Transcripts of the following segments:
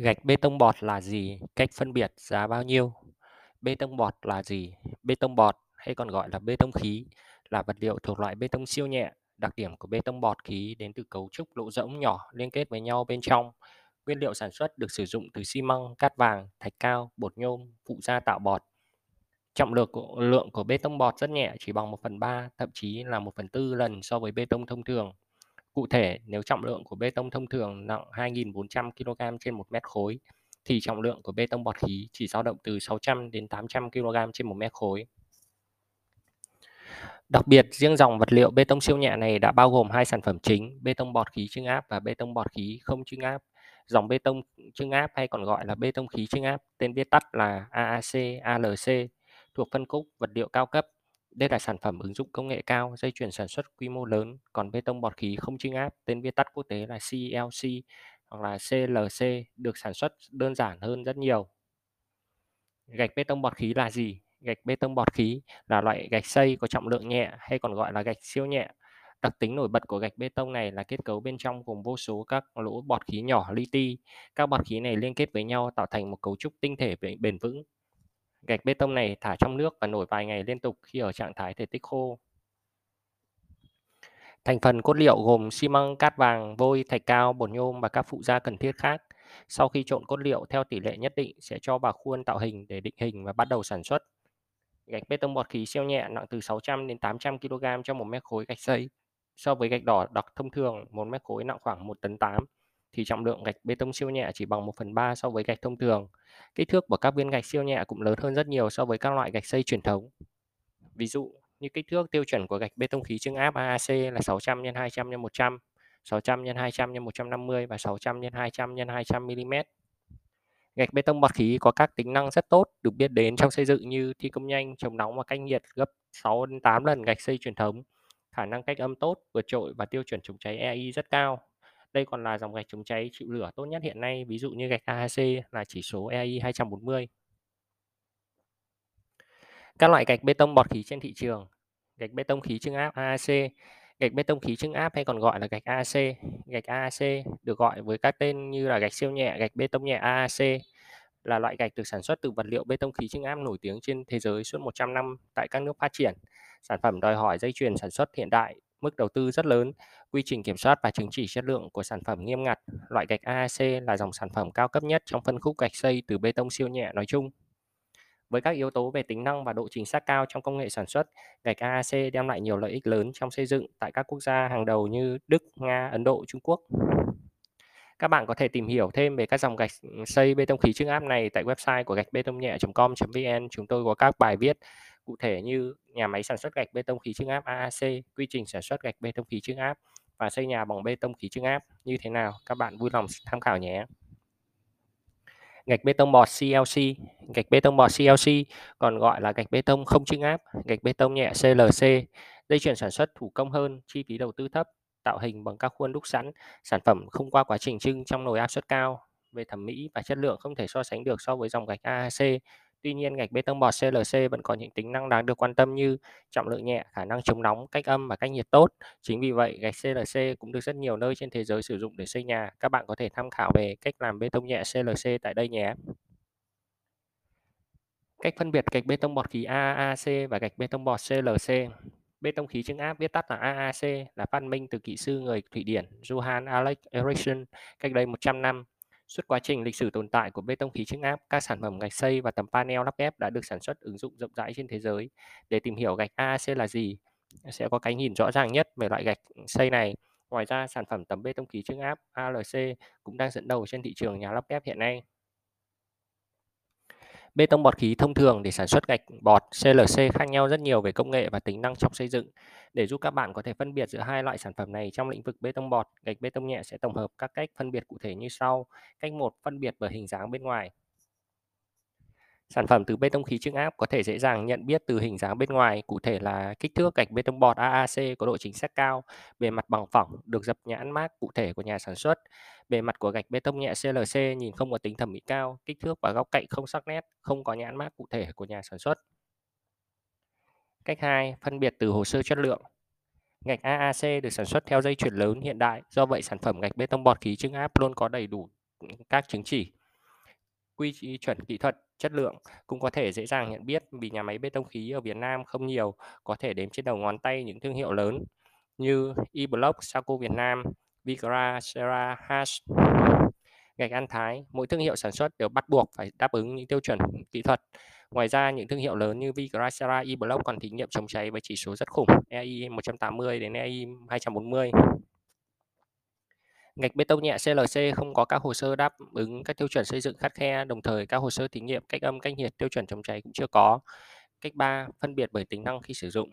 Gạch bê tông bọt là gì? Cách phân biệt giá bao nhiêu? Bê tông bọt là gì? Bê tông bọt hay còn gọi là bê tông khí là vật liệu thuộc loại bê tông siêu nhẹ. Đặc điểm của bê tông bọt khí đến từ cấu trúc lỗ rỗng nhỏ liên kết với nhau bên trong. Nguyên liệu sản xuất được sử dụng từ xi măng, cát vàng, thạch cao, bột nhôm, phụ gia tạo bọt. Trọng lượng của, lượng của bê tông bọt rất nhẹ, chỉ bằng 1 phần 3, thậm chí là 1 phần 4 lần so với bê tông thông thường. Cụ thể, nếu trọng lượng của bê tông thông thường nặng 2.400 kg trên 1 mét khối, thì trọng lượng của bê tông bọt khí chỉ dao động từ 600 đến 800 kg trên 1 mét khối. Đặc biệt, riêng dòng vật liệu bê tông siêu nhẹ này đã bao gồm hai sản phẩm chính, bê tông bọt khí trưng áp và bê tông bọt khí không trưng áp. Dòng bê tông trưng áp hay còn gọi là bê tông khí trưng áp, tên viết tắt là AAC, ALC, thuộc phân khúc vật liệu cao cấp. Đây là sản phẩm ứng dụng công nghệ cao, dây chuyển sản xuất quy mô lớn, còn bê tông bọt khí không chưng áp, tên viết tắt quốc tế là CLC hoặc là CLC, được sản xuất đơn giản hơn rất nhiều. Gạch bê tông bọt khí là gì? Gạch bê tông bọt khí là loại gạch xây có trọng lượng nhẹ hay còn gọi là gạch siêu nhẹ. Đặc tính nổi bật của gạch bê tông này là kết cấu bên trong gồm vô số các lỗ bọt khí nhỏ li ti. Các bọt khí này liên kết với nhau tạo thành một cấu trúc tinh thể bền vững. Gạch bê tông này thả trong nước và nổi vài ngày liên tục khi ở trạng thái thể tích khô. Thành phần cốt liệu gồm xi măng, cát vàng, vôi, thạch cao, bột nhôm và các phụ gia cần thiết khác. Sau khi trộn cốt liệu theo tỷ lệ nhất định sẽ cho vào khuôn tạo hình để định hình và bắt đầu sản xuất. Gạch bê tông bọt khí siêu nhẹ nặng từ 600 đến 800 kg cho 1 mét khối gạch xây. So với gạch đỏ đặc thông thường, 1 mét khối nặng khoảng 1 tấn 8 thì trọng lượng gạch bê tông siêu nhẹ chỉ bằng 1 phần 3 so với gạch thông thường. Kích thước của các viên gạch siêu nhẹ cũng lớn hơn rất nhiều so với các loại gạch xây truyền thống. Ví dụ như kích thước tiêu chuẩn của gạch bê tông khí chưng áp AAC là 600 x 200 x 100, 600 x 200 x 150 và 600 x 200 x 200 mm. Gạch bê tông bọt khí có các tính năng rất tốt được biết đến trong xây dựng như thi công nhanh, chống nóng và cách nhiệt gấp 6 đến 8 lần gạch xây truyền thống, khả năng cách âm tốt, vượt trội và tiêu chuẩn chống cháy EI rất cao. Đây còn là dòng gạch chống cháy chịu lửa tốt nhất hiện nay, ví dụ như gạch AAC là chỉ số EI 240. Các loại gạch bê tông bọt khí trên thị trường. Gạch bê tông khí trưng áp AAC, gạch bê tông khí trưng áp hay còn gọi là gạch AAC. Gạch AAC được gọi với các tên như là gạch siêu nhẹ, gạch bê tông nhẹ AAC là loại gạch được sản xuất từ vật liệu bê tông khí trưng áp nổi tiếng trên thế giới suốt 100 năm tại các nước phát triển. Sản phẩm đòi hỏi dây chuyền sản xuất hiện đại, mức đầu tư rất lớn, quy trình kiểm soát và chứng chỉ chất lượng của sản phẩm nghiêm ngặt. Loại gạch AAC là dòng sản phẩm cao cấp nhất trong phân khúc gạch xây từ bê tông siêu nhẹ nói chung. Với các yếu tố về tính năng và độ chính xác cao trong công nghệ sản xuất, gạch AAC đem lại nhiều lợi ích lớn trong xây dựng tại các quốc gia hàng đầu như Đức, Nga, Ấn Độ, Trung Quốc. Các bạn có thể tìm hiểu thêm về các dòng gạch ừ, xây bê tông khí trưng áp này tại website của gạch bê tông nhẹ.com.vn. Chúng tôi có các bài viết cụ thể như nhà máy sản xuất gạch bê tông khí trưng áp AAC, quy trình sản xuất gạch bê tông khí trưng áp và xây nhà bằng bê tông khí trưng áp như thế nào. Các bạn vui lòng tham khảo nhé gạch bê tông bọt CLC. Gạch bê tông bọt CLC còn gọi là gạch bê tông không trưng áp, gạch bê tông nhẹ CLC. Dây chuyển sản xuất thủ công hơn, chi phí đầu tư thấp, tạo hình bằng các khuôn đúc sẵn, sản phẩm không qua quá trình trưng trong nồi áp suất cao. Về thẩm mỹ và chất lượng không thể so sánh được so với dòng gạch AAC. Tuy nhiên, gạch bê tông bọt CLC vẫn có những tính năng đáng được quan tâm như trọng lượng nhẹ, khả năng chống nóng, cách âm và cách nhiệt tốt. Chính vì vậy, gạch CLC cũng được rất nhiều nơi trên thế giới sử dụng để xây nhà. Các bạn có thể tham khảo về cách làm bê tông nhẹ CLC tại đây nhé. Cách phân biệt gạch bê tông bọt khí AAC và gạch bê tông bọt CLC. Bê tông khí chứng áp viết tắt là AAC là phát minh từ kỹ sư người Thụy Điển Johan Alex Ericsson cách đây 100 năm. Suốt quá trình lịch sử tồn tại của bê tông khí chưng áp, các sản phẩm gạch xây và tấm panel lắp ghép đã được sản xuất ứng dụng rộng rãi trên thế giới. Để tìm hiểu gạch AAC là gì, sẽ có cái nhìn rõ ràng nhất về loại gạch xây này. Ngoài ra, sản phẩm tấm bê tông khí chưng áp ALC cũng đang dẫn đầu trên thị trường nhà lắp ghép hiện nay. Bê tông bọt khí thông thường để sản xuất gạch bọt CLC khác nhau rất nhiều về công nghệ và tính năng trong xây dựng. Để giúp các bạn có thể phân biệt giữa hai loại sản phẩm này trong lĩnh vực bê tông bọt, gạch bê tông nhẹ sẽ tổng hợp các cách phân biệt cụ thể như sau. Cách 1. Phân biệt bởi hình dáng bên ngoài. Sản phẩm từ bê tông khí trưng áp có thể dễ dàng nhận biết từ hình dáng bên ngoài, cụ thể là kích thước gạch bê tông bọt AAC có độ chính xác cao, bề mặt bằng phẳng, được dập nhãn mác cụ thể của nhà sản xuất. Bề mặt của gạch bê tông nhẹ CLC nhìn không có tính thẩm mỹ cao, kích thước và góc cạnh không sắc nét, không có nhãn mác cụ thể của nhà sản xuất. Cách 2. Phân biệt từ hồ sơ chất lượng. Gạch AAC được sản xuất theo dây chuyển lớn hiện đại, do vậy sản phẩm gạch bê tông bọt khí trưng áp luôn có đầy đủ các chứng chỉ quy chuẩn kỹ thuật, chất lượng cũng có thể dễ dàng nhận biết vì nhà máy bê tông khí ở Việt Nam không nhiều, có thể đếm trên đầu ngón tay những thương hiệu lớn như E-Block, Saco Việt Nam, Vicra, Serra, Hash, gạch An Thái. Mỗi thương hiệu sản xuất đều bắt buộc phải đáp ứng những tiêu chuẩn kỹ thuật. Ngoài ra, những thương hiệu lớn như Vicra, Serra, E-Block còn thí nghiệm chống cháy với chỉ số rất khủng EI 180 đến EI 240. Gạch bê tông nhẹ CLC không có các hồ sơ đáp ứng các tiêu chuẩn xây dựng khắt khe, đồng thời các hồ sơ thí nghiệm cách âm, cách nhiệt, tiêu chuẩn chống cháy cũng chưa có. Cách 3. Phân biệt bởi tính năng khi sử dụng.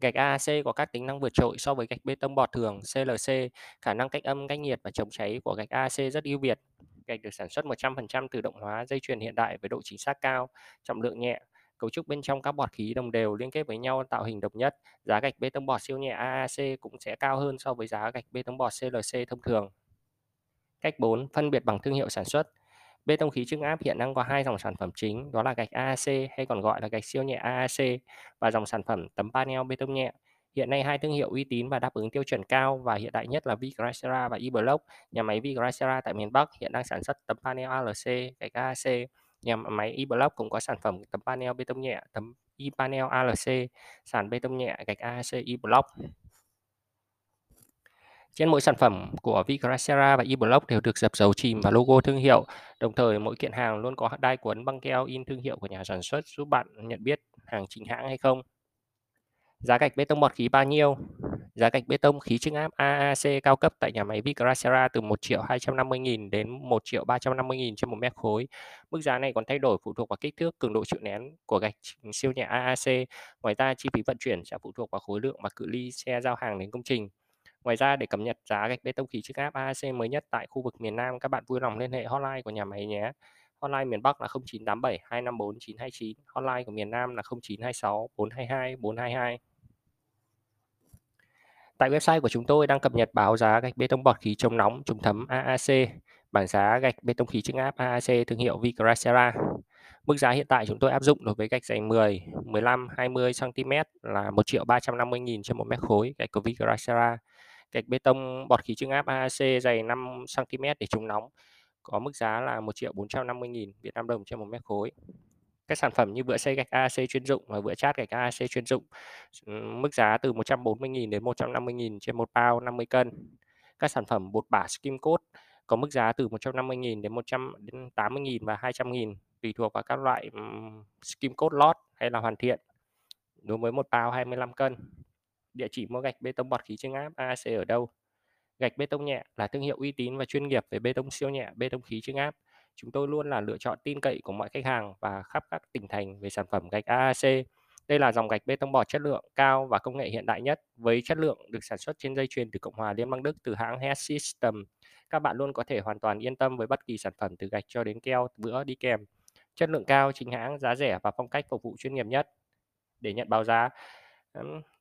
Gạch AAC có các tính năng vượt trội so với gạch bê tông bọt thường CLC, khả năng cách âm, cách nhiệt và chống cháy của gạch AAC rất ưu việt. Gạch được sản xuất 100% tự động hóa, dây chuyền hiện đại với độ chính xác cao, trọng lượng nhẹ, cấu trúc bên trong các bọt khí đồng đều liên kết với nhau tạo hình độc nhất. Giá gạch bê tông bọt siêu nhẹ AAC cũng sẽ cao hơn so với giá gạch bê tông bọt CLC thông thường. Cách 4. Phân biệt bằng thương hiệu sản xuất. Bê tông khí trưng áp hiện đang có hai dòng sản phẩm chính, đó là gạch AAC hay còn gọi là gạch siêu nhẹ AAC và dòng sản phẩm tấm panel bê tông nhẹ. Hiện nay hai thương hiệu uy tín và đáp ứng tiêu chuẩn cao và hiện đại nhất là Vicracera và E-Block. Nhà máy Vicracera tại miền Bắc hiện đang sản xuất tấm panel ALC, gạch AAC. Nhà máy E-Block cũng có sản phẩm tấm panel bê tông nhẹ, tấm E-panel ALC, sàn bê tông nhẹ, gạch AAC E-Block. Trên mỗi sản phẩm của Vicracera và eBlock đều được dập dấu chìm và logo thương hiệu. Đồng thời mỗi kiện hàng luôn có đai cuốn băng keo in thương hiệu của nhà sản xuất giúp bạn nhận biết hàng chính hãng hay không. Giá gạch bê tông bọt khí bao nhiêu? Giá gạch bê tông khí trưng áp AAC cao cấp tại nhà máy Vicracera từ 1 triệu 250 nghìn đến 1 triệu 350 nghìn trên một mét khối. Mức giá này còn thay đổi phụ thuộc vào kích thước, cường độ chịu nén của gạch siêu nhẹ AAC. Ngoài ra, chi phí vận chuyển sẽ phụ thuộc vào khối lượng và cự ly xe giao hàng đến công trình. Ngoài ra để cập nhật giá gạch bê tông khí trưng áp AAC mới nhất tại khu vực miền Nam, các bạn vui lòng liên hệ hotline của nhà máy nhé. Hotline miền Bắc là 0987 254 929, hotline của miền Nam là 0926 422 422. Tại website của chúng tôi đang cập nhật báo giá gạch bê tông bọt khí chống nóng chống thấm AAC, bảng giá gạch bê tông khí trưng áp AAC thương hiệu Vicracera. Mức giá hiện tại chúng tôi áp dụng đối với gạch dày 10, 15, 20 cm là 1 triệu 350 nghìn trên một mét khối gạch của Vicracera gạch bê tông bọt khí trưng áp AAC dày 5 cm để chống nóng có mức giá là 1 triệu 450 nghìn Việt Nam đồng trên một mét khối. Các sản phẩm như vữa xây gạch AAC chuyên dụng và vữa chát gạch AAC chuyên dụng mức giá từ 140.000 đến 150.000 trên một bao 50 cân. Các sản phẩm bột bả skim coat có mức giá từ 150.000 đến 180 000 và 200.000 tùy thuộc vào các loại skim coat lót hay là hoàn thiện đối với một bao 25 cân. Địa chỉ mua gạch bê tông bọt khí trưng áp AAC ở đâu? Gạch bê tông nhẹ là thương hiệu uy tín và chuyên nghiệp về bê tông siêu nhẹ, bê tông khí trưng áp. Chúng tôi luôn là lựa chọn tin cậy của mọi khách hàng và khắp các tỉnh thành về sản phẩm gạch AAC. Đây là dòng gạch bê tông bọt chất lượng cao và công nghệ hiện đại nhất với chất lượng được sản xuất trên dây chuyền từ Cộng hòa Liên bang Đức từ hãng Hess System. Các bạn luôn có thể hoàn toàn yên tâm với bất kỳ sản phẩm từ gạch cho đến keo, bữa đi kèm. Chất lượng cao, chính hãng, giá rẻ và phong cách phục vụ chuyên nghiệp nhất. Để nhận báo giá,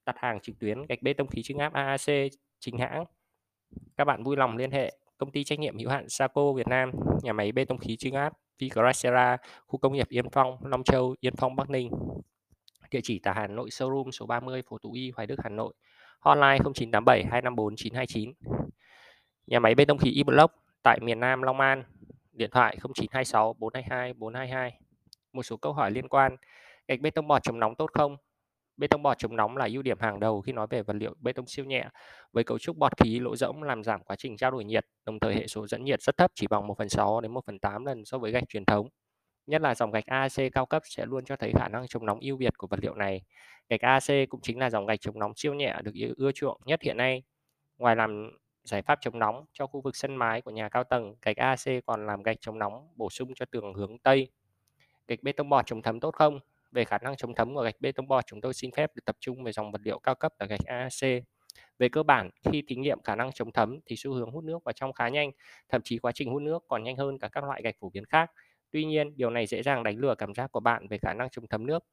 đặt hàng trực tuyến gạch bê tông khí trưng áp AAC chính hãng. Các bạn vui lòng liên hệ công ty trách nhiệm hữu hạn Saco Việt Nam, nhà máy bê tông khí trưng áp Vicracera, khu công nghiệp Yên Phong, Long Châu, Yên Phong, Bắc Ninh. Địa chỉ tại Hà Nội showroom số 30 phố Tú Y, Hoài Đức, Hà Nội. Hotline 0987 254 929. Nhà máy bê tông khí E-Block tại miền Nam Long An. Điện thoại 0926 422 422. Một số câu hỏi liên quan. Gạch bê tông bọt chống nóng tốt không? Bê tông bọt chống nóng là ưu điểm hàng đầu khi nói về vật liệu bê tông siêu nhẹ với cấu trúc bọt khí lỗ rỗng làm giảm quá trình trao đổi nhiệt, đồng thời hệ số dẫn nhiệt rất thấp chỉ bằng 1 phần 6 đến 1 phần 8 lần so với gạch truyền thống. Nhất là dòng gạch AC cao cấp sẽ luôn cho thấy khả năng chống nóng ưu việt của vật liệu này. Gạch AC cũng chính là dòng gạch chống nóng siêu nhẹ được ưa chuộng nhất hiện nay. Ngoài làm giải pháp chống nóng cho khu vực sân mái của nhà cao tầng, gạch AC còn làm gạch chống nóng bổ sung cho tường hướng Tây. Gạch bê tông bọt chống thấm tốt không? Về khả năng chống thấm của gạch bê tông bo, chúng tôi xin phép được tập trung về dòng vật liệu cao cấp là gạch AAC. Về cơ bản, khi thí nghiệm khả năng chống thấm thì xu hướng hút nước vào trong khá nhanh, thậm chí quá trình hút nước còn nhanh hơn cả các loại gạch phổ biến khác. Tuy nhiên, điều này dễ dàng đánh lừa cảm giác của bạn về khả năng chống thấm nước.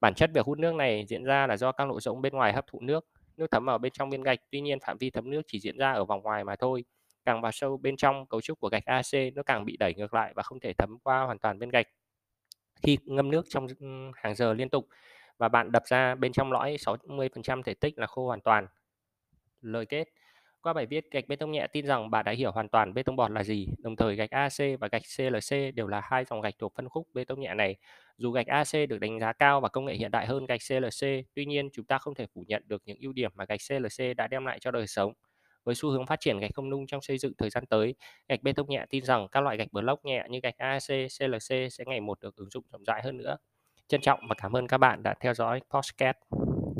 Bản chất việc hút nước này diễn ra là do các lỗ rỗng bên ngoài hấp thụ nước, nước thấm vào bên trong viên gạch, tuy nhiên phạm vi thấm nước chỉ diễn ra ở vòng ngoài mà thôi. Càng vào sâu bên trong cấu trúc của gạch AC, nó càng bị đẩy ngược lại và không thể thấm qua hoàn toàn bên gạch khi ngâm nước trong hàng giờ liên tục và bạn đập ra bên trong lõi 60% thể tích là khô hoàn toàn. Lời kết Qua bài viết, gạch bê tông nhẹ tin rằng bạn đã hiểu hoàn toàn bê tông bọt là gì. Đồng thời, gạch AC và gạch CLC đều là hai dòng gạch thuộc phân khúc bê tông nhẹ này. Dù gạch AC được đánh giá cao và công nghệ hiện đại hơn gạch CLC, tuy nhiên chúng ta không thể phủ nhận được những ưu điểm mà gạch CLC đã đem lại cho đời sống. Với xu hướng phát triển gạch không nung trong xây dựng thời gian tới, gạch bê tông nhẹ tin rằng các loại gạch block nhẹ như gạch AAC, CLC sẽ ngày một được ứng dụng rộng rãi hơn nữa. Trân trọng và cảm ơn các bạn đã theo dõi podcast.